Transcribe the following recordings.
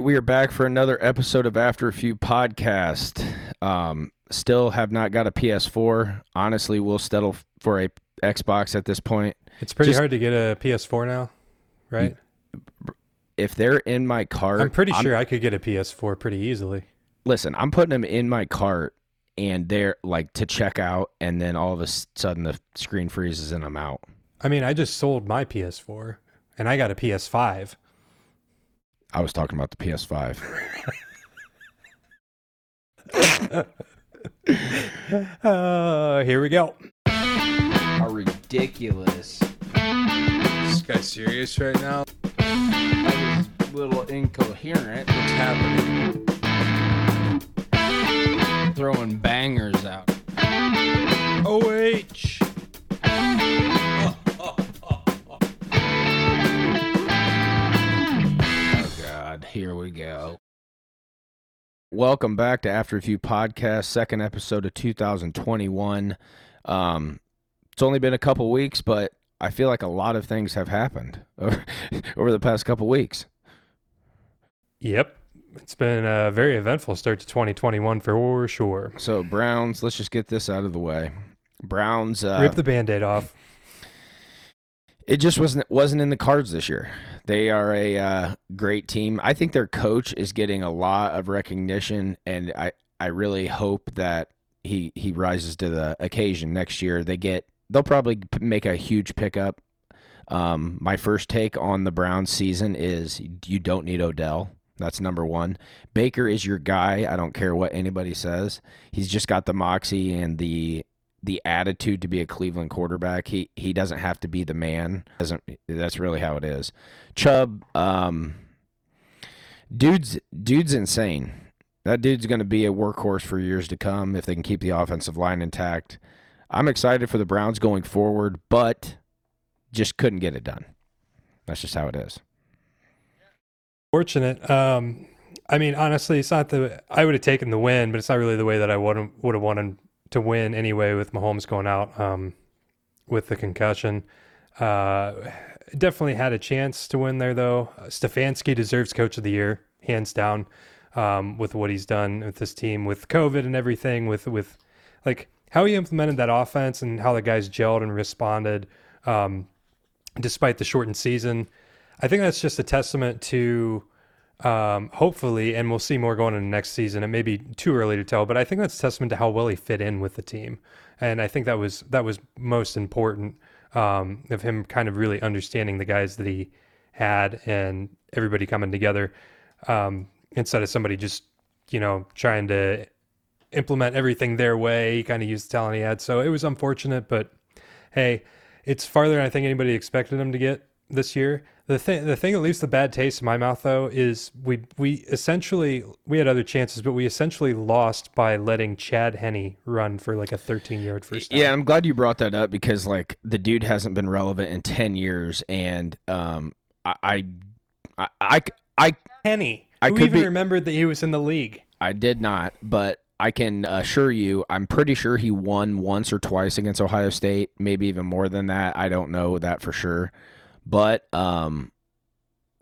We are back for another episode of After a Few podcast. Um, still have not got a PS4. Honestly, we'll settle for a Xbox at this point. It's pretty Just- hard to get a PS4 now, right? If they're in my cart, I'm pretty sure I could get a PS4 pretty easily. Listen, I'm putting them in my cart, and they're like to check out, and then all of a sudden the screen freezes and I'm out. I mean, I just sold my PS4 and I got a PS5. I was talking about the PS5. Uh, here we go. How ridiculous. This guy's serious right now. I was a little incoherent. What's happening? Throwing bangers out. OH. Oh Welcome back to After a Few Podcast, second episode of 2021. Um, it's only been a couple weeks, but I feel like a lot of things have happened over, over the past couple weeks. Yep. It's been a very eventful start to 2021 for sure. So Browns, let's just get this out of the way. Browns, uh, Rip the band-aid off. it just wasn't wasn't in the cards this year. They are a uh, great team. I think their coach is getting a lot of recognition, and I I really hope that he he rises to the occasion next year. They get they'll probably make a huge pickup. Um, my first take on the Browns season is you don't need Odell. That's number one. Baker is your guy. I don't care what anybody says. He's just got the moxie and the the attitude to be a Cleveland quarterback. He he doesn't have to be the man. Doesn't that's really how it is. Chubb, um, dude's dude's insane. That dude's going to be a workhorse for years to come if they can keep the offensive line intact. I'm excited for the Browns going forward, but just couldn't get it done. That's just how it is. Fortunate. Um, I mean, honestly, it's not the I would have taken the win, but it's not really the way that I would would have wanted to win anyway. With Mahomes going out um, with the concussion, uh, definitely had a chance to win there though. Stefanski deserves Coach of the Year, hands down, um, with what he's done with this team, with COVID and everything, with with like how he implemented that offense and how the guys gelled and responded, um, despite the shortened season. I think that's just a testament to um, hopefully, and we'll see more going into next season. It may be too early to tell, but I think that's testament to how well he fit in with the team, and I think that was that was most important um, of him kind of really understanding the guys that he had and everybody coming together um, instead of somebody just you know trying to implement everything their way. He kind of used the talent he had, so it was unfortunate, but hey, it's farther than I think anybody expected him to get this year. The thing, the thing that leaves the bad taste in my mouth though is we we essentially we had other chances, but we essentially lost by letting Chad Henne run for like a 13 yard first down. Yeah, I'm glad you brought that up because like the dude hasn't been relevant in 10 years and um I I I I, I Henne. I Who even be- remembered that he was in the league? I did not, but I can assure you, I'm pretty sure he won once or twice against Ohio State, maybe even more than that. I don't know that for sure. But um,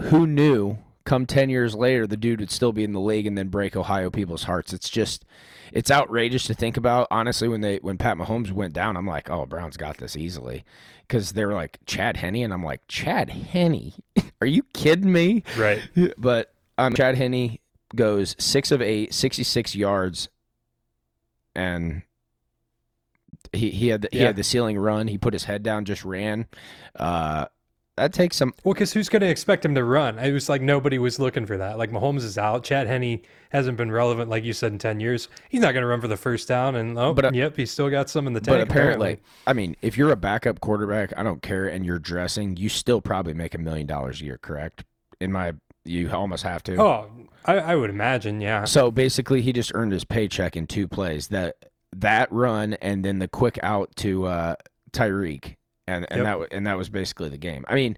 who knew come 10 years later the dude would still be in the league and then break Ohio people's hearts? It's just, it's outrageous to think about. Honestly, when they when Pat Mahomes went down, I'm like, oh, Brown's got this easily. Because they were like, Chad Henne. And I'm like, Chad Henne? Are you kidding me? Right. But um, Chad Henne goes six of eight, 66 yards, and he he had the, he had the ceiling run. He put his head down, just ran. Uh, that takes some. Well, because who's going to expect him to run? It was like nobody was looking for that. Like Mahomes is out. Chad Henne hasn't been relevant, like you said, in 10 years. He's not going to run for the first down. And oh, But, uh, yep, he's still got some in the tank. But apparently, I mean, if you're a backup quarterback, I don't care, and you're dressing, you still probably make a million dollars a year, correct? In my, you almost have to. Oh, I, I would imagine, yeah. So basically, he just earned his paycheck in two plays. That that run and then the quick out to uh, Tyreek, and and Yep. that and that was basically the game. I mean,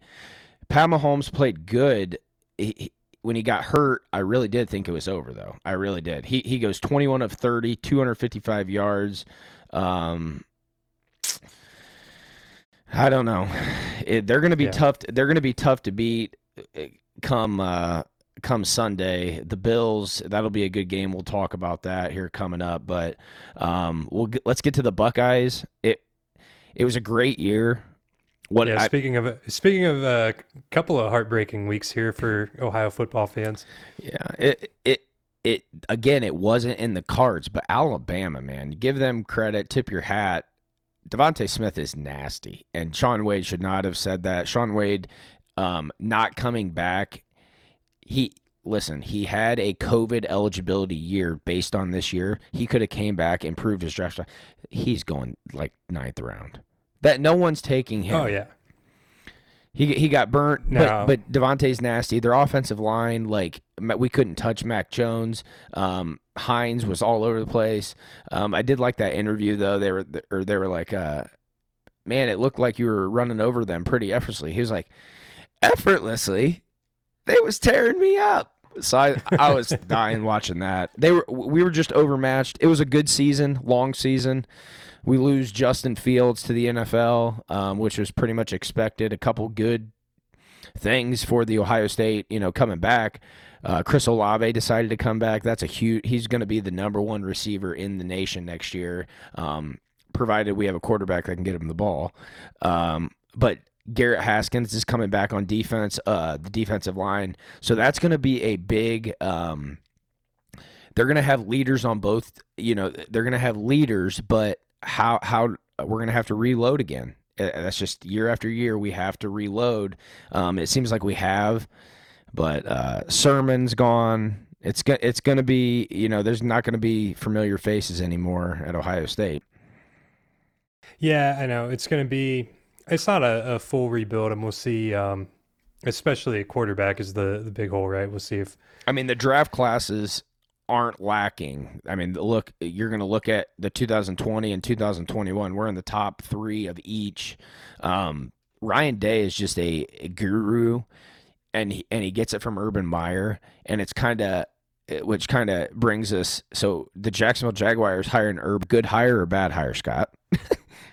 Pat Mahomes played good. He, he- when he got hurt, I really did think it was over, though. I really did. He he goes 21 of 30, 255 yards. Um, I don't know. It, they're going to be Yeah. tough. They're going to be tough to beat uh, come uh, come Sunday. The Bills, that'll be a good game. We'll talk about that here coming up. But um, we'll let's get to the Buckeyes. It it was a great year. What yeah, I, speaking of speaking of a couple of heartbreaking weeks here for Ohio football fans. yeah, it it it again, it wasn't in the cards, but Alabama, man, give them credit, tip your hat. DeVonta Smith is nasty, and Shaun Wade should not have said that. Shaun Wade, um, not coming back. He listen. He had a COVID eligibility year based on this year. He could have came back, improved his draft. He's going like ninth round. That no one's taking him. Oh yeah, He he got burnt, No. but but DeVonta's nasty. Their offensive line, like we couldn't touch Mac Jones. Um, Hines was all over the place. Um, I did like that interview though. They were or they were like, uh, man, it looked like you were running over them pretty effortlessly. He was like, effortlessly, they was tearing me up. So I I was dying watching that. They were we were just overmatched. It was a good season, long season. We lose Justin Fields to the NFL, um, which was pretty much expected. A couple good things for the Ohio State, you know, coming back. Uh, Chris Olave decided to come back. That's a huge. He's going to be the number one receiver in the nation next year, um, provided we have a quarterback that can get him the ball. Um, but Garrett Haskins is coming back on defense, uh, the defensive line. So that's going to be a big. Um, they're going to have leaders on both. You know, they're going to have leaders, but how how we're going to have to reload again. Uh, That's just year after year we have to reload. Um, it seems like we have, but uh, Sermon's gone. It's go- it's going to be you know there's not going to be familiar faces anymore at Ohio State. yeah, I know it's going to be. It's not a, a full rebuild, and we'll see. Um, especially a quarterback is the the big hole, right? We'll see if I mean, the draft classes aren't lacking. I mean, look, you're going to look at the 2020 and 2021. We're in the top three of each. Um, Ryan Day is just a, a guru, and he, and he gets it from Urban Meyer, and it's kind of which kind of brings us. So the Jacksonville Jaguars hire an Herb, good hire or bad hire, Scott?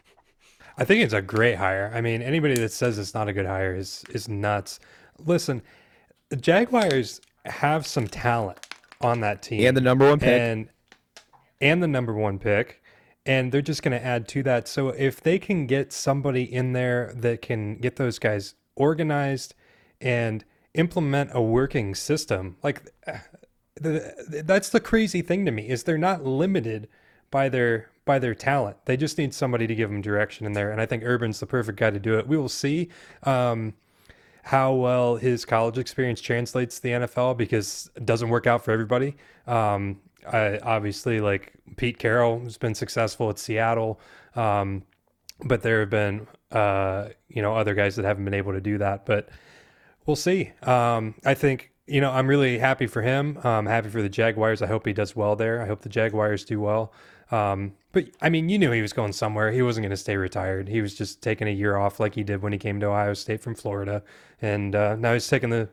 I think it's a great hire. I mean, anybody that says it's not a good hire is is nuts. Listen, the Jaguars have some talent on that team, And the number one pick. and and the number one pick, and they're just going to add to that. So if they can get somebody in there that can get those guys organized and implement a working system, like the, that's the crazy thing to me is they're not limited by their by their talent. They just need somebody to give them direction in there, and I think Urban's the perfect guy to do it. We will see um, how well his college experience translates to the NFL because it doesn't work out for everybody. Um, I, obviously, like Pete Carroll has been successful at Seattle, um, but there have been uh, you know other guys that haven't been able to do that. But we'll see. Um, I think you know I'm really happy for him. I'm happy for the Jaguars. I hope he does well there. I hope the Jaguars do well. Um, but I mean, you knew he was going somewhere. He wasn't going to stay retired. He was just taking a year off, like he did when he came to Ohio State from Florida, and uh, now he's taking the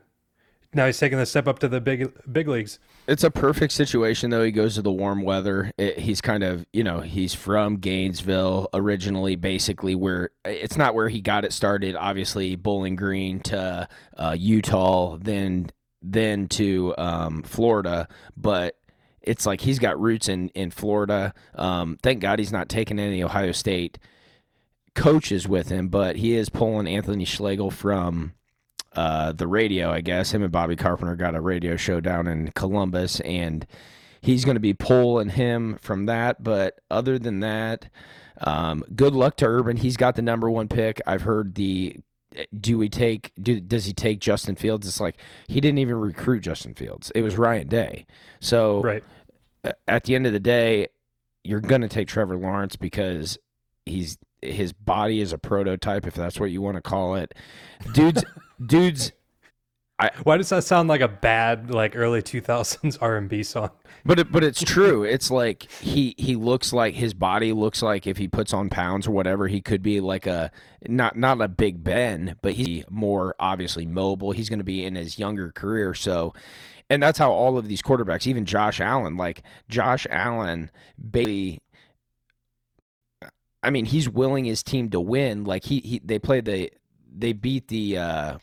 now he's taking the step up to the big big leagues. It's a perfect situation, though. He goes to the warm weather. It, he's kind of, you know, he's from Gainesville originally, basically, where it's not where he got it started. Obviously, Bowling Green to uh, Utah, then then to um, Florida, but it's like he's got roots in in Florida. Um, thank God he's not taking any Ohio State coaches with him, but he is pulling Anthony Schlegel from uh, the radio, I guess. Him and Bobby Carpenter got a radio show down in Columbus, and he's going to be pulling him from that. But other than that, um, good luck to Urban. He's got the number one pick. I've heard the. Do we take? Do, does he take Justin Fields? It's like he didn't even recruit Justin Fields. It was Ryan Day. So Right. At the end of the day, you're going to take Trevor Lawrence because he's his body is a prototype, if that's what you want to call it. Dude's dude's Why does that sound like a bad like early 2000s R&B song? But it, but it's true. It's like he he looks like his body looks like if he puts on pounds or whatever, he could be like a not not a Big Ben, but he's more obviously mobile. He's going to be in his younger career, so. And that's how all of these quarterbacks, even Josh Allen, like Josh Allen, basically, I mean, he's willing his team to win. Like he, he they played the, they beat the uh,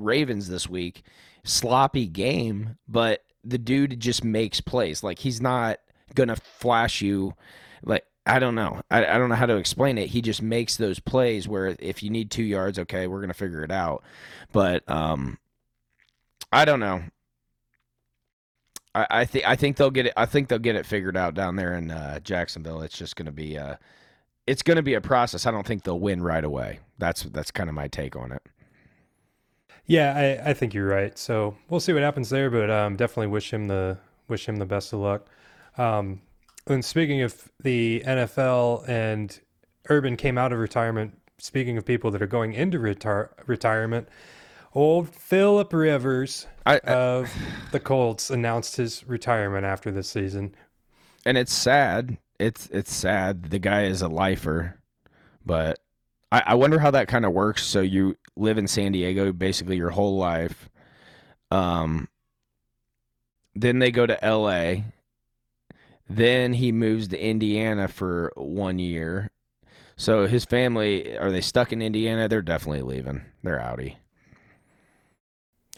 Ravens this week, sloppy game, but the dude just makes plays. Like he's not gonna flash you. Like I don't know. I, I don't know how to explain it. He just makes those plays where if you need two yards, okay, we're gonna figure it out. But um, I don't know. I, I think I think they'll get it. I think they'll get it figured out down there in uh, Jacksonville. It's just gonna be uh, it's gonna be a process. I don't think they'll win right away. That's that's kind of my take on it. Yeah, I, I think you're right. So we'll see what happens there, but um, definitely wish him the wish him the best of luck. Um, and speaking of the NFL and Urban came out of retirement. Speaking of people that are going into retar- retirement, old Philip Rivers I, I of the Colts announced his retirement after this season. and it's sad. It's it's sad. The guy is a lifer, but I, I wonder how that kind of works. So you live in San Diego basically your whole life. Um. Then they go to L.A. Then he moves to Indiana for one year. So his family are they stuck in Indiana? They're definitely leaving. They're outie.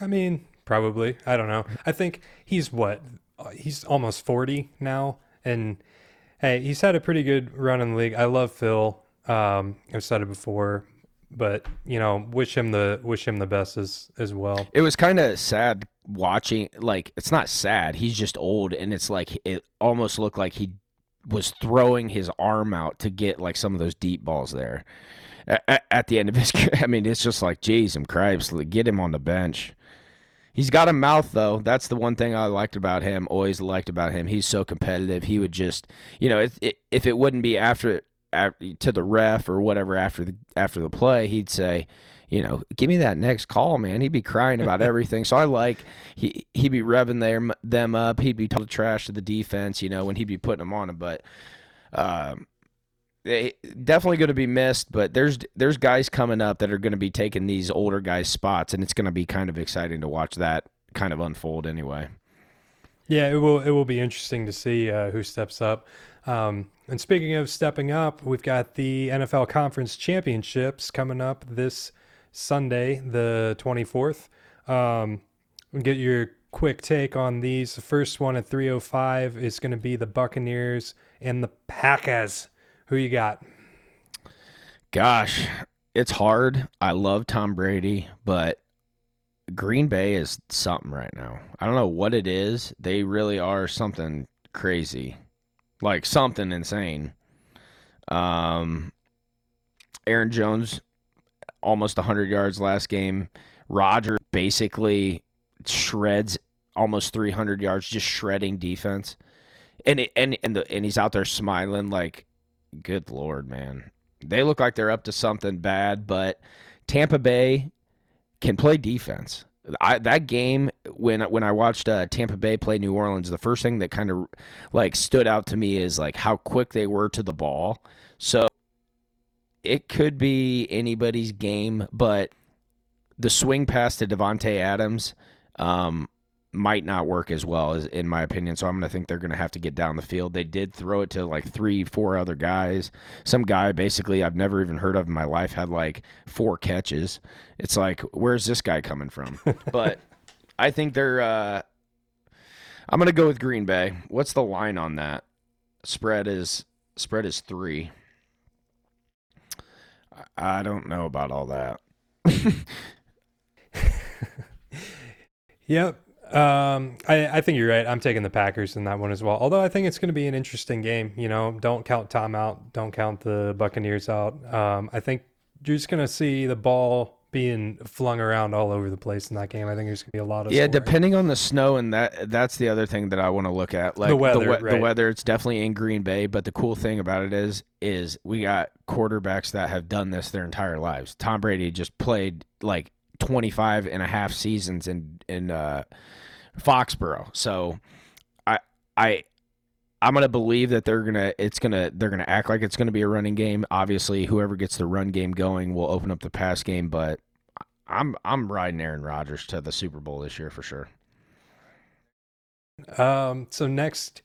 I mean, probably. I don't know. I think he's what? Uh, He's almost 40 now. And hey, he's had a pretty good run in the league. I love Phil. Um, I've said it before, but you know, wish him the wish him the best as as well. It was kind of sad watching. Like it's not sad. He's just old, and it's like it almost looked like he was throwing his arm out to get like some of those deep balls there. At, at the end of his. I mean, it's just like, geez, and cripes, get him on the bench. He's got a mouth though. That's the one thing I liked about him. Always liked about him. He's so competitive. He would just, you know, if if it wouldn't be after to the ref or whatever after the after the play, he'd say, you know, give me that next call, man. He'd be crying about everything. so I like he he'd be revving them them up. He'd be talking trash to the defense, you know, when he'd be putting them on him. But um, they definitely going to be missed. But there's there's guys coming up that are going to be taking these older guys' spots, and it's going to be kind of exciting to watch that kind of unfold. Anyway, Yeah, it will. It will be interesting to see uh, who steps up. Um, and speaking of stepping up, we've got the NFL Conference Championships coming up this Sunday, the twenty fourth. Um, we'll get your quick take on these. The first one at three oh five is going to be the Buccaneers and the Packers. Who you got? gosh, it's hard. I love Tom Brady, but Green Bay is something right now. I don't know what it is. They really are something crazy, like something insane. Um, Aaron Jones, almost 100 yards last game. Roger basically shreds almost 300 yards, just shredding defense. And it, and and the, and he's out there smiling like, good lord, man. They look like they're up to something bad, but Tampa Bay can play defense. I, that game when when I watched uh, Tampa Bay play New Orleans, the first thing that kind of like stood out to me is like how quick they were to the ball. So it could be anybody's game, but the swing pass to Davante Adams um, might not work as well as in my opinion. So I'm going to think they're going to have to get down the field. They did throw it to like three, four other guys. Some guy basically I've never even heard of in my life had like four catches. It's like where's this guy coming from? but I think they're. Uh, I'm going to go with Green Bay. What's the line on that? Spread is spread is three. I I don't know about all that. Yep. Um, I, I think you're right. I'm taking the Packers in that one as well. Although I think it's going to be an interesting game. You know, don't count Tom out. Don't count the Buccaneers out. Um, I think you're just going to see the ball being flung around all over the place in that game. I think there's going to be a lot of Yeah, scoring. depending on the snow and that that's the other thing that I want to look at. Like weather, the, we- the weather, it's definitely in Green Bay, but the cool thing about it is is we got quarterbacks that have done this their entire lives. Tom Brady just played like 25 and a half seasons in in uh Foxborough. So I I I'm gonna believe that they're gonna it's gonna they're gonna act like it's gonna be a running game. Obviously, whoever gets the run game going will open up the pass game, but I'm I'm riding Aaron Rodgers to the Super Bowl this year for sure. Um, so next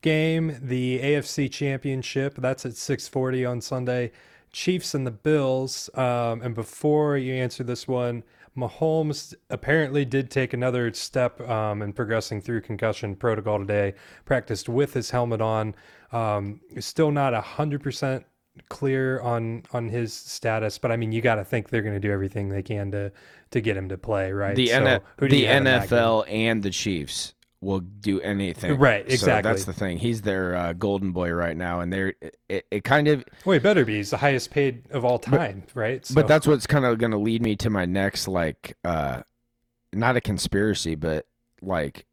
game, the AFC Championship. That's at 6:40 on Sunday. Chiefs and the Bills. Um, and before you answer this one, Mahomes apparently did take another step um, in progressing through concussion protocol today. Practiced with his helmet on. Um, still not hundred percent clear on on his status, but I mean, you got to think they're going to do everything they can to to get him to play, right? The, So, N- the you have in that game? NFL and the Chiefs will do anything. Right, So exactly. that's the thing. He's their uh, golden boy right now, and they're it, it kind of. Well, he better be. He's the highest paid of all time, right? So, But that's what's kind of going to lead me to my next, like, uh, not a conspiracy, but like,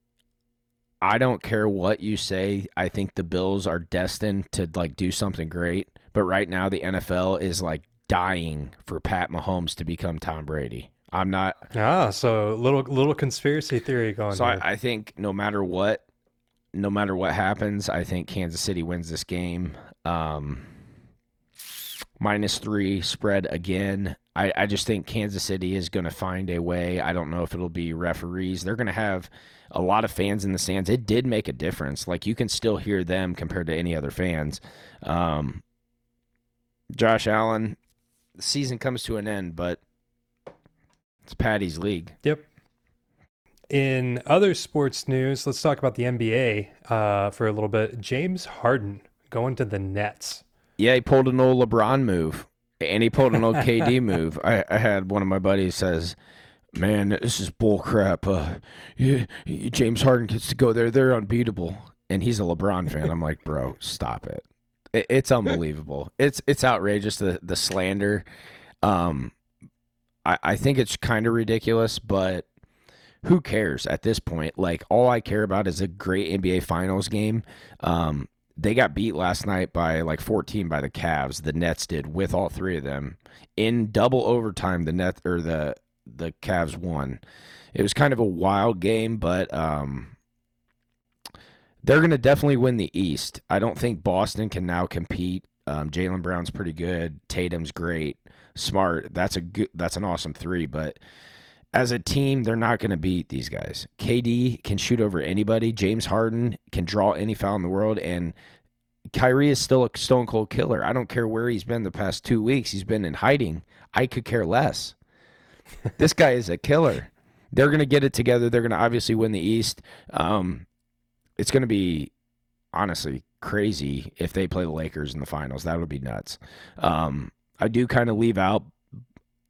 I don't care what you say. I think the Bills are destined to like do something great. But right now, the NFL is like dying for Pat Mahomes to become Tom Brady. I'm not. ah, so little little conspiracy theory going. On. So. I, I think no matter what, no matter what happens, I think Kansas City wins this game. Um, minus three spread again. I, I just think Kansas City is going to find a way. I don't know if it'll be referees. They're going to have a lot of fans in the stands. It did make a difference. Like you can still hear them compared to any other fans. Um, Josh Allen, the season comes to an end, but it's Patty's league. Yep. In other sports news, let's talk about the NBA uh, for a little bit. James Harden going to the Nets. Yeah, he pulled an old LeBron move, and he pulled an old KD move. I, I had one of my buddies says, "Man, this is bull crap. Uh, yeah, James Harden gets to go there. They're unbeatable." And he's a LeBron fan. I'm like, bro, stop it. it it's unbelievable. It's it's outrageous the the slander. Um, I I think it's kind of ridiculous, but who cares at this point? Like all I care about is a great NBA Finals game. Um, they got beat last night by like 14 by the Cavs. The Nets did with all three of them in double overtime. The net or the the Cavs won. It was kind of a wild game, but um, they're going to definitely win the East. I don't think Boston can now compete. Um, Jaylen Brown's pretty good. Tatum's great. Smart. That's a good. That's an awesome three, but as a team, they're not going to beat these guys. KD can shoot over anybody. James Harden can draw any foul in the world, and Kyrie is still a stone cold killer. I don't care where he's been the past two weeks. He's been in hiding. I could care less. this guy is a killer. They're going to get it together. They're going to obviously win the East. Um, it's going to be honestly crazy if they play the Lakers in the finals. That would be nuts. Um, I do kind of leave out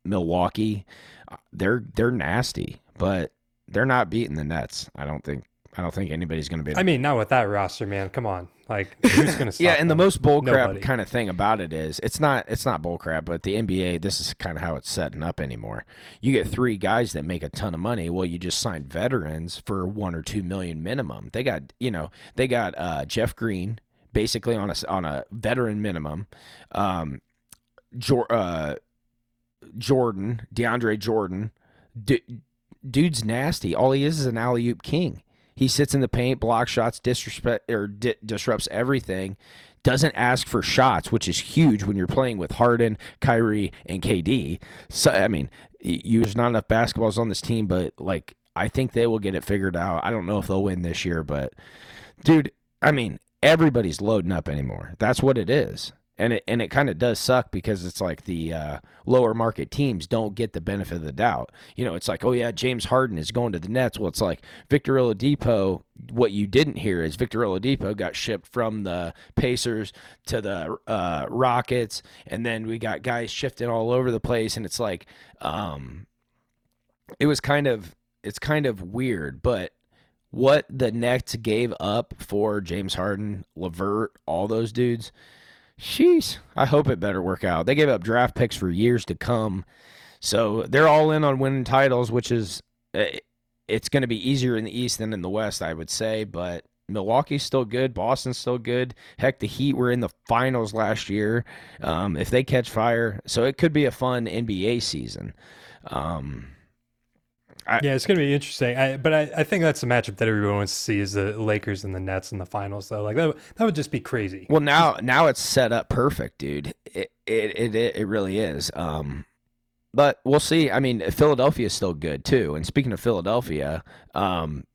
Milwaukee. Uh, They're they're nasty, but they're not beating the Nets. I don't think. I don't think anybody's going to beat. I mean, not with that roster, man. Come on, like who's going to yeah, and the most bullcrap kind of thing about it is it's not it's not bullcrap, but the NBA this is kind of how it's setting up anymore. You get three guys that make a ton of money. Well, you just signed veterans for one or two million minimum. They got you know they got uh, Jeff Green basically on a on a veteran minimum. Um, Uh, Jordan DeAndre Jordan, D- dude's nasty. All he is is an alley oop king. He sits in the paint, blocks shots, disrespect or di- disrupts everything. Doesn't ask for shots, which is huge when you're playing with Harden, Kyrie, and KD. So I mean, you, there's not enough basketballs on this team, but like I think they will get it figured out. I don't know if they'll win this year, but dude, I mean, everybody's loading up anymore. That's what it is. And it and it kind of does suck because it's like the uh, lower market teams don't get the benefit of the doubt. You know, it's like, oh yeah, James Harden is going to the Nets. Well, it's like Victor Oladipo. What you didn't hear is Victor Oladipo got shipped from the Pacers to the uh, Rockets, and then we got guys shifting all over the place, and it's like, um, it was kind of it's kind of weird, but what the Nets gave up for James Harden, Levert, all those dudes, sheesh. I hope it better work out. They gave up draft picks for years to come, so they're all in on winning titles, which is eh, it's going to be easier in the East than in the West, I would say. But Milwaukee's still good, Boston's still good. Heck, the Heat were in the finals last year. Um, if they catch fire, so it could be a fun NBA season. Um, Yeah, it's going to be interesting. I, but I, I think that's the matchup that everyone wants to see is the Lakers and the Nets in the finals. Though, like that, would- that would just be crazy. Well, now now it's set up perfect, dude. It it it, it really is. Um, but we'll see. I mean, Philadelphia is still good too. And speaking of Philadelphia, um,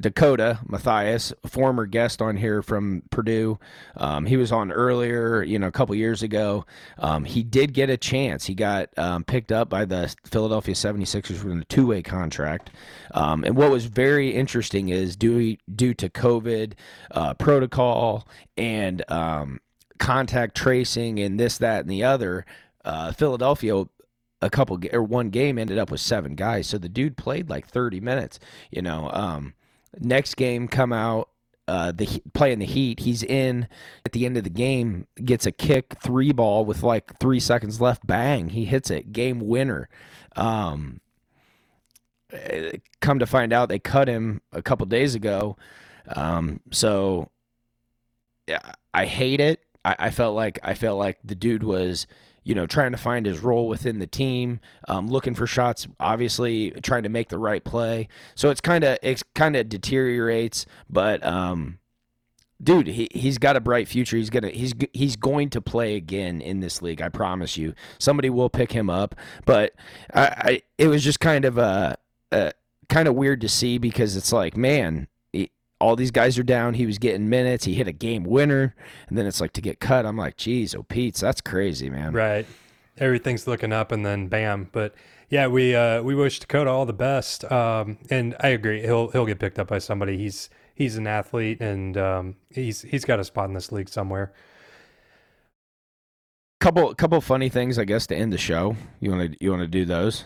Dakota Mathias, former guest on here from Purdue. Um, he was on earlier, you know, a couple years ago. Um, he did get a chance. He got um, picked up by the Philadelphia 76ers with a two way contract. Um, and what was very interesting is due, due to COVID uh, protocol and um, contact tracing and this, that, and the other, uh, Philadelphia a couple or one game ended up with seven guys. So the dude played like 30 minutes, you know. Um, next game come out uh, the playing the Heat. He's in at the end of the game, gets a kick three ball with like three seconds left. Bang, he hits it, game winner. Um, eh, come to find out, they cut him a couple days ago. Um, so yeah, I hate it. I, I felt like I felt like the dude was you know, trying to find his role within the team, um, looking for shots, obviously trying to make the right play. So it's kind of it kind of deteriorates, but um, dude, he he's got a bright future. He's gonna he's he's going to play again in this league. I promise you. Somebody will pick him up, but I, I it was just kind of a, a kind of weird to see because it's like, man, all these guys are down. He was getting minutes. He hit a game winner, and then it's like to get cut. I'm like, geez, oh Pete's, that's crazy, man. Right. Everything's looking up, and then bam. But yeah, we uh, we wish Dakota all the best. Um, and I agree, he'll he'll get picked up by somebody. He's he's an athlete, and um, he's he's got a spot in this league somewhere. Couple couple funny things, I guess, to end the show. You want to you want to do those?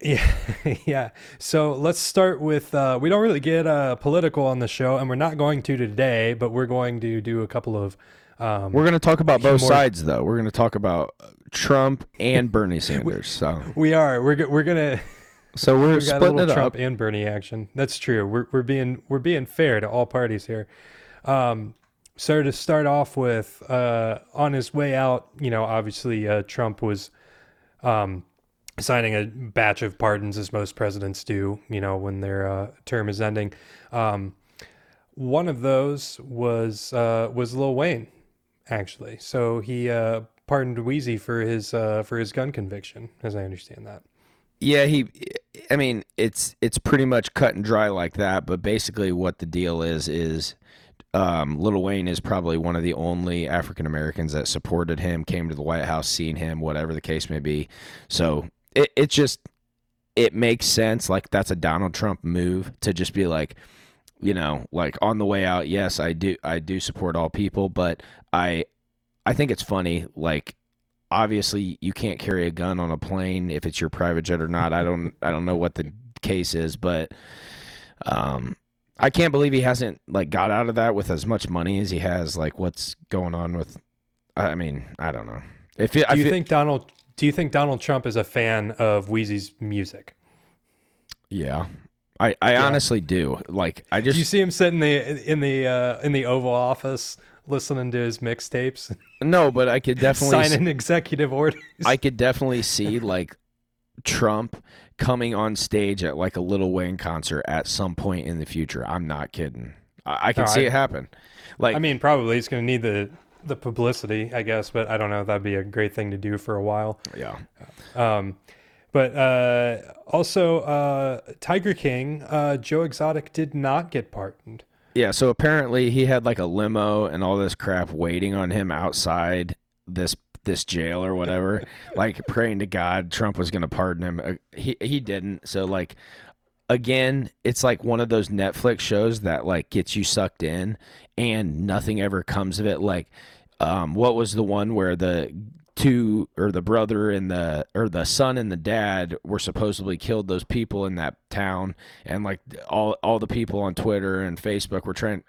Yeah, yeah. So let's start with uh, we don't really get uh, political on the show, and we're not going to today, but we're going to do a couple of. Um, we're going to talk about both more... sides, though. We're going to talk about Trump and Bernie Sanders. So we are. We're we're gonna. So we're we splitting it Trump up. and Bernie action. That's true. We're we're being we're being fair to all parties here. Um, so to start off with, uh, on his way out, you know, obviously uh, Trump was. Um, signing a batch of pardons as most presidents do, you know, when their uh, term is ending. Um, one of those was uh, was Lil Wayne, actually. So he uh, pardoned Weezy for his uh, for his gun conviction, as I understand that. Yeah, he. I mean, it's it's pretty much cut and dry like that. But basically, what the deal is is um, Little Wayne is probably one of the only African Americans that supported him, came to the White House, seen him, whatever the case may be. So it, it just it makes sense. Like that's a Donald Trump move to just be like, you know, like on the way out, yes, I do I do support all people, but I I think it's funny, like obviously you can't carry a gun on a plane if it's your private jet or not. I don't I don't know what the case is, but um I can't believe he hasn't like got out of that with as much money as he has. Like what's going on with I mean, I don't know. If it, do you think Donald do you think Donald Trump is a fan of Weezy's music? Yeah. I, I yeah. honestly do. Like I just do you see him sitting in the in the uh, in the Oval Office listening to his mixtapes. No, but I could definitely signing see, executive orders. I could definitely see like Trump coming on stage at like a Little Wayne concert at some point in the future. I'm not kidding. I, I can no, see I, it happen. Like I mean, probably he's going to need the the publicity, I guess, but I don't know. That'd be a great thing to do for a while. Yeah. Um, but uh, also, uh, Tiger King, uh, Joe Exotic did not get pardoned. Yeah. So apparently, he had like a limo and all this crap waiting on him outside this this jail or whatever, like praying to God Trump was going to pardon him. Uh, he he didn't. So like again, it's like one of those Netflix shows that like gets you sucked in and nothing ever comes of it. Like, um, what was the one where the two or the brother and the or the son and the dad were supposedly killed those people in that town and like all all the people on Twitter and Facebook were trying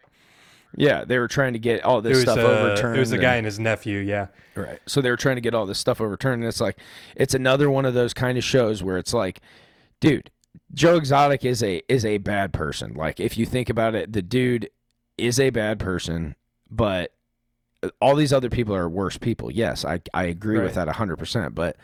yeah, they were trying to get all this stuff a, overturned. It was a guy and his nephew, yeah. Right. So they were trying to get all this stuff overturned and it's like it's another one of those kind of shows where it's like dude, Joe Exotic is a is a bad person. Like if you think about it, the dude is a bad person, but uh, all these other people are worse people. Yes, I I agree right. with that hundred percent. But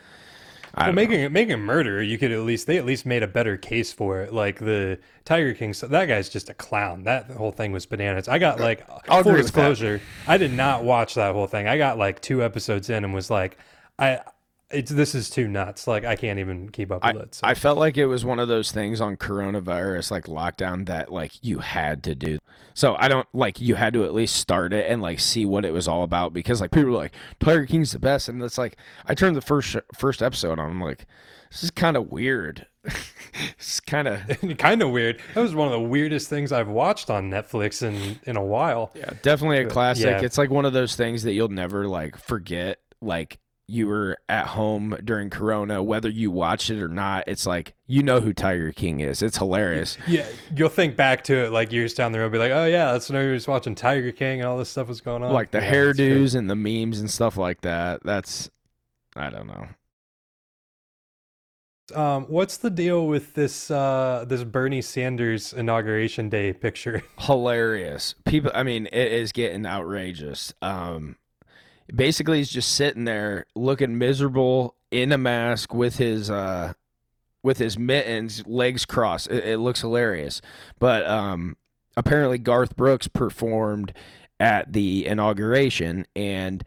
well, making it making murder, you could at least they at least made a better case for it. Like the Tiger King, so that guy's just a clown. That whole thing was bananas. I got uh, like I'll full disclosure, I did not watch that whole thing. I got like two episodes in and was like, I it's this is too nuts. Like I can't even keep up I, with it. So. I felt like it was one of those things on coronavirus like lockdown that like you had to do. So I don't like you had to at least start it and like see what it was all about because like people were like Tiger King's the best and it's like I turned the first first episode on I'm like this is kind of weird. it's kind of kind of weird. That was one of the weirdest things I've watched on Netflix in in a while. yeah, definitely a classic. yeah. It's like one of those things that you'll never like forget like you were at home during corona whether you watched it or not it's like you know who tiger king is it's hilarious Yeah, you'll think back to it like years down the road, be like, oh yeah, that's when I was watching Tiger King and all this stuff was going on. like the Yeah, hairdos and the memes and stuff like that. That's I don't know. Um, what's the deal with this uh this Bernie Sanders inauguration day picture? Hilarious. People I mean, it is getting outrageous. Um basically he's just sitting there looking miserable in a mask with his uh with his mittens, legs crossed. It, it looks hilarious. But um apparently Garth Brooks performed at the inauguration and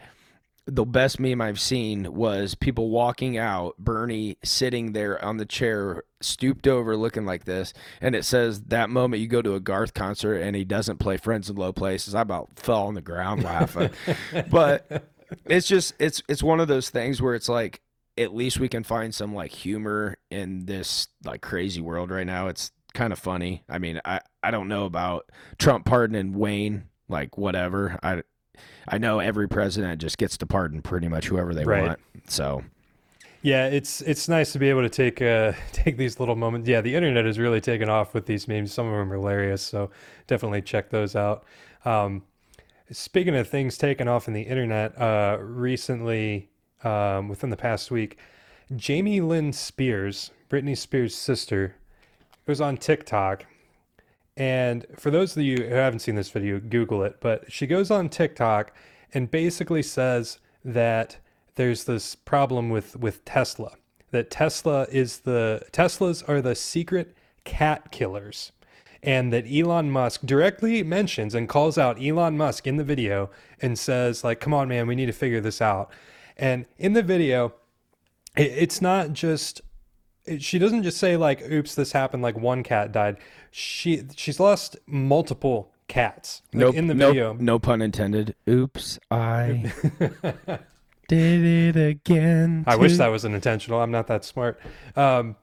the best meme I've seen was people walking out, Bernie sitting there on the chair, stooped over, looking like this, and it says that moment you go to a Garth concert and he doesn't play Friends in Low Places. I about fell on the ground laughing, but it's just it's it's one of those things where it's like at least we can find some like humor in this like crazy world right now. It's kind of funny. I mean, I I don't know about Trump pardoning Wayne, like whatever. I I know every president just gets to pardon pretty much whoever they Right. want. So Yeah, it's it's nice to be able to take uh take these little moments. Yeah, the internet has really taken off with these memes. Some of them are hilarious, so definitely check those out. Um, speaking of things taken off in the internet, uh, recently, um, within the past week, Jamie Lynn Spears, Britney Spears' sister, was on TikTok. And for those of you who haven't seen this video, Google it. But she goes on TikTok and basically says that there's this problem with with Tesla. That Tesla is the Teslas are the secret cat killers. And that Elon Musk directly mentions and calls out Elon Musk in the video and says, like, come on, man, we need to figure this out. And in the video, it, it's not just she doesn't just say like oops this happened like one cat died she she's lost multiple cats like, no, in the no, video no pun intended. Oops, I did it again. I wish that wasn't intentional. I'm not that smart. Um,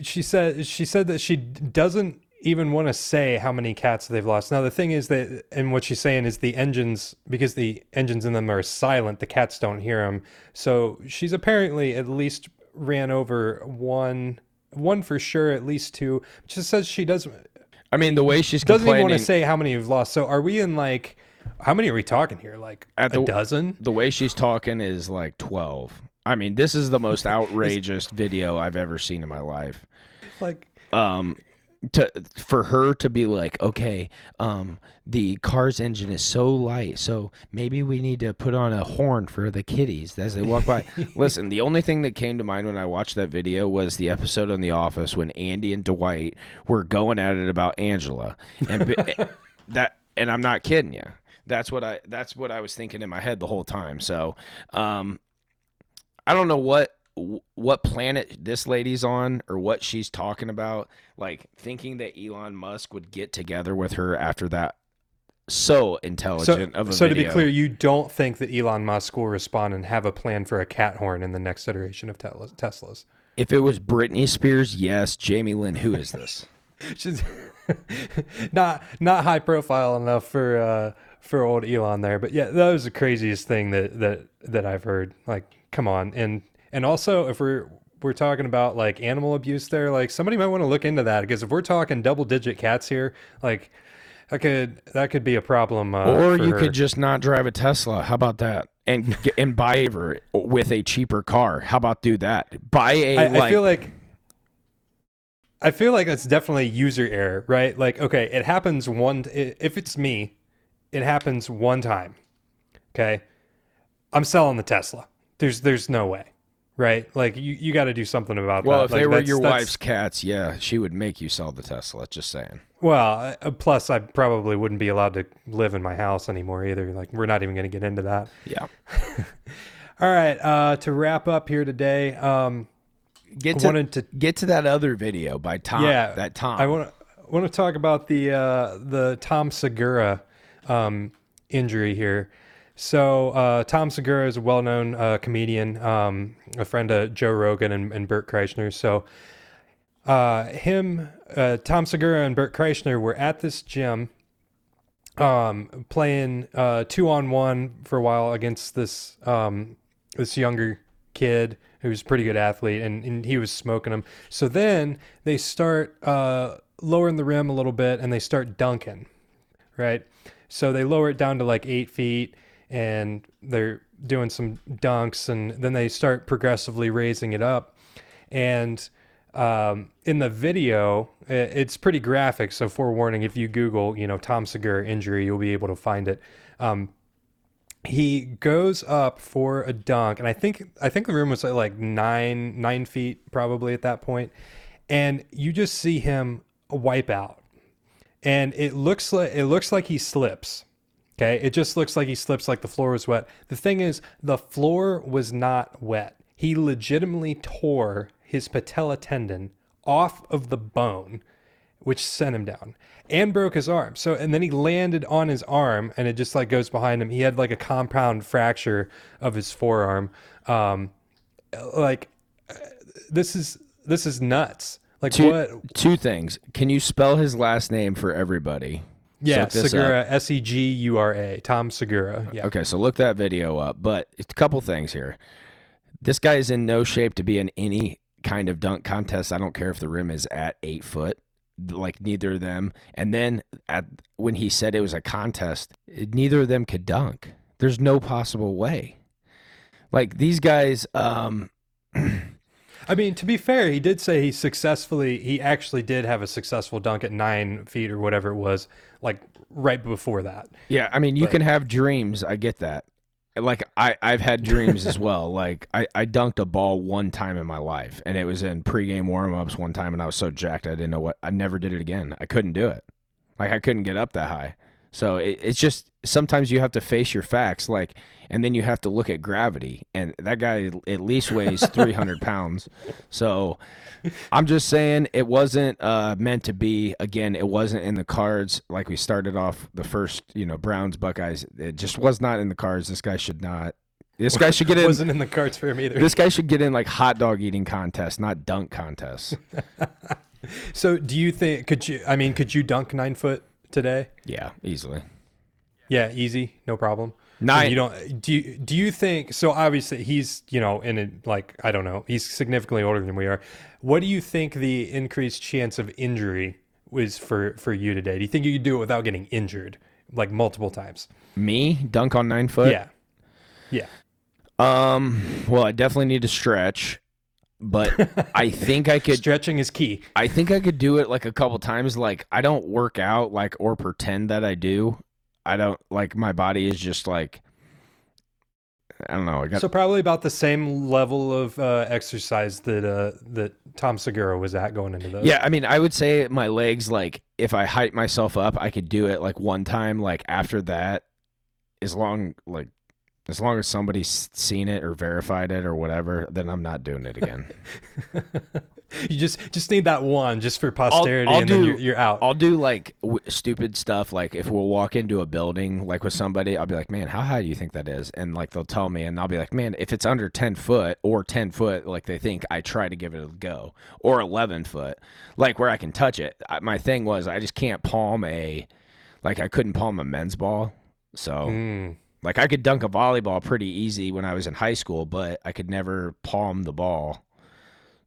she said she said that she doesn't even want to say how many cats they've lost. Now the thing is that, and what she's saying is the engines because the engines in them are silent, the cats don't hear them. So she's apparently at least ran over one, one for sure, at least two. She says she doesn't I mean, the way she's doesn't even want to say how many you've lost. So are we in like? How many are we talking here? Like At a the- dozen? the way she's talking is like twelve. I mean, this is the most outrageous video I've ever seen in my life. Like um to for her to be like okay um the car's engine is so light so maybe we need to put on a horn for the kitties as they walk by. Listen the only thing that came to mind when i watched that video was the episode on the office when andy and dwight were going at it about angela. And that and i'm not kidding you that's what i that's what i was thinking in my head the whole time. So um I don't know what what planet this lady's on or what she's talking about. Like thinking that Elon Musk would get together with her after that so So, intelligent of a so to be clear, you don't think that Elon Musk will respond and have a plan for a cat horn in the next iteration of Teslas? if it was Britney Spears, yes. Jamie Lynn, who is this? She's not not high profile enough for uh, for old Elon there, but yeah, that was the craziest thing that that that I've heard. Like, come on, and and also if we're we're talking about like animal abuse there, like somebody might want to look into that because if we're talking double digit cats here, like that could that could be a problem. Uh, or you her. could just not drive a Tesla. How about that? And and buy her with a cheaper car. How about do that? Buy a I, like, I feel like I feel like it's definitely user error, right? Like, okay, it happens one. If it's me, it happens one time. Okay, I'm selling the Tesla. There's there's no way, right? Like you you got to do something about well, that. if Like, they were your wife's cats, yeah, she would make you sell the Tesla. Just saying. Well, uh, plus I probably wouldn't be allowed to live in my house anymore either. Like we're not even going to get into that. Yeah. All right, uh, to wrap up here today, um, Get I to wanted to get to that other video by Tom. yeah, that Tom. I want to want to talk about the uh, the Tom Segura um, injury here. So uh, Tom Segura is a well known uh, comedian, um, a friend of Joe Rogan and, and Bert Kreischer. So uh, him, uh, Tom Segura and Bert Kreischer were at this gym um, playing uh, two on one for a while against this um, this younger kid who's a pretty good athlete, and, and he was smoking him. So then they start uh, lowering the rim a little bit, and they start dunking, right? So they lower it down to like eight feet, and they're doing some dunks, and then they start progressively raising it up, and um, in the video, it's pretty graphic. So forewarning, if you Google, you know, Tom Segura injury, you'll be able to find it. Um, he goes up for a dunk, and I think I think the room was like nine nine feet probably at that point, and you just see him wipe out, and it looks like it looks like he slips. Okay, it just looks like he slips like the floor was wet. The thing is, the floor was not wet. He legitimately tore his patella tendon off of the bone, which sent him down and broke his arm. So, and then he landed on his arm and it just like goes behind him. He had like a compound fracture of his forearm. Um, like this is, this is nuts. Like two, what? two things. Can you spell his last name for everybody? Yeah. Look this up. Segura, S E G U R A, Tom Segura. Yeah. Okay, so look that video up. But it's a couple things here. This guy is in no shape to be in any kind of dunk contest. I don't care if the rim is at eight foot, like neither of them. And then at when he said it was a contest, neither of them could dunk. There's no possible way. Like these guys, um, I mean, to be fair, he did say he successfully, he actually did have a successful dunk at nine feet or whatever it was, like right before that. Yeah, I mean, you But- can have dreams. I get that. Like I, I've had dreams as well. Like I, I dunked a ball one time in my life, and it was in pregame warmups one time, and I was so jacked I didn't know what. I never did it again. I couldn't do it. Like I couldn't get up that high. So it, it's just sometimes you have to face your facts, like, and then you have to look at gravity. And that guy at least weighs three hundred pounds. So I'm just saying it wasn't uh, meant to be. Again, it wasn't in the cards. Like we started off the first, you know, Browns Buckeyes. It just was not in the cards. This guy should not. This guy should get in. Wasn't in the cards for him either. This guy should get in like hot dog eating contests, not dunk contests. so, do you think could you? I mean, could you dunk nine foot today? yeah, easily. Yeah, easy, no problem. Nine. And you don't do you, do you think so obviously he's you know in a like I don't know he's significantly older than we are. What do you think the increased chance of injury was for for you today? Do you think you could do it without getting injured like multiple times? Me dunk on nine foot. yeah, yeah. Um. Well, I definitely need to stretch, but I think I could. Stretching is key. I think I could do it like a couple times. Like I don't work out like or pretend that I do. I don't like my body is just like I don't know. I got So probably about the same level of uh, exercise that uh, that Tom Segura was at going into those. yeah. I mean, I would say my legs like if I hype myself up, I could do it like one time. Like after that, as long like as long as somebody's seen it or verified it or whatever, then I'm not doing it again. you just just need that one just for posterity, I'll and then do- you're, you're out. I'll do like w- stupid stuff. Like if we'll walk into a building like with somebody, I'll be like, "Man, how high do you think that is?" And like they'll tell me, and I'll be like, "Man, if it's under ten foot or ten foot, like they think, I try to give it a go, or eleven foot, like where I can touch it." I, my thing was, I just can't palm a, like I couldn't palm a men's ball, so Mm. Like I could dunk a volleyball pretty easy when I was in high school, but I could never palm the ball.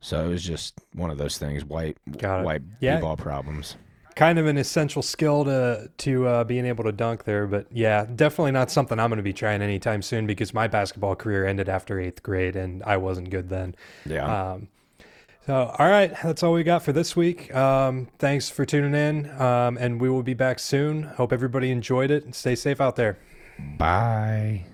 So it was just one of those things, white white Yeah. ball problems. kind of an essential skill to to uh, being able to dunk there. But yeah, definitely not something I'm going to be trying anytime soon because my basketball career ended after eighth grade and I wasn't good then. Yeah. Um, so all right, that's all we got for this week. Um, thanks for tuning in, um, and we will be back soon. Hope everybody enjoyed it and stay safe out there. Bye.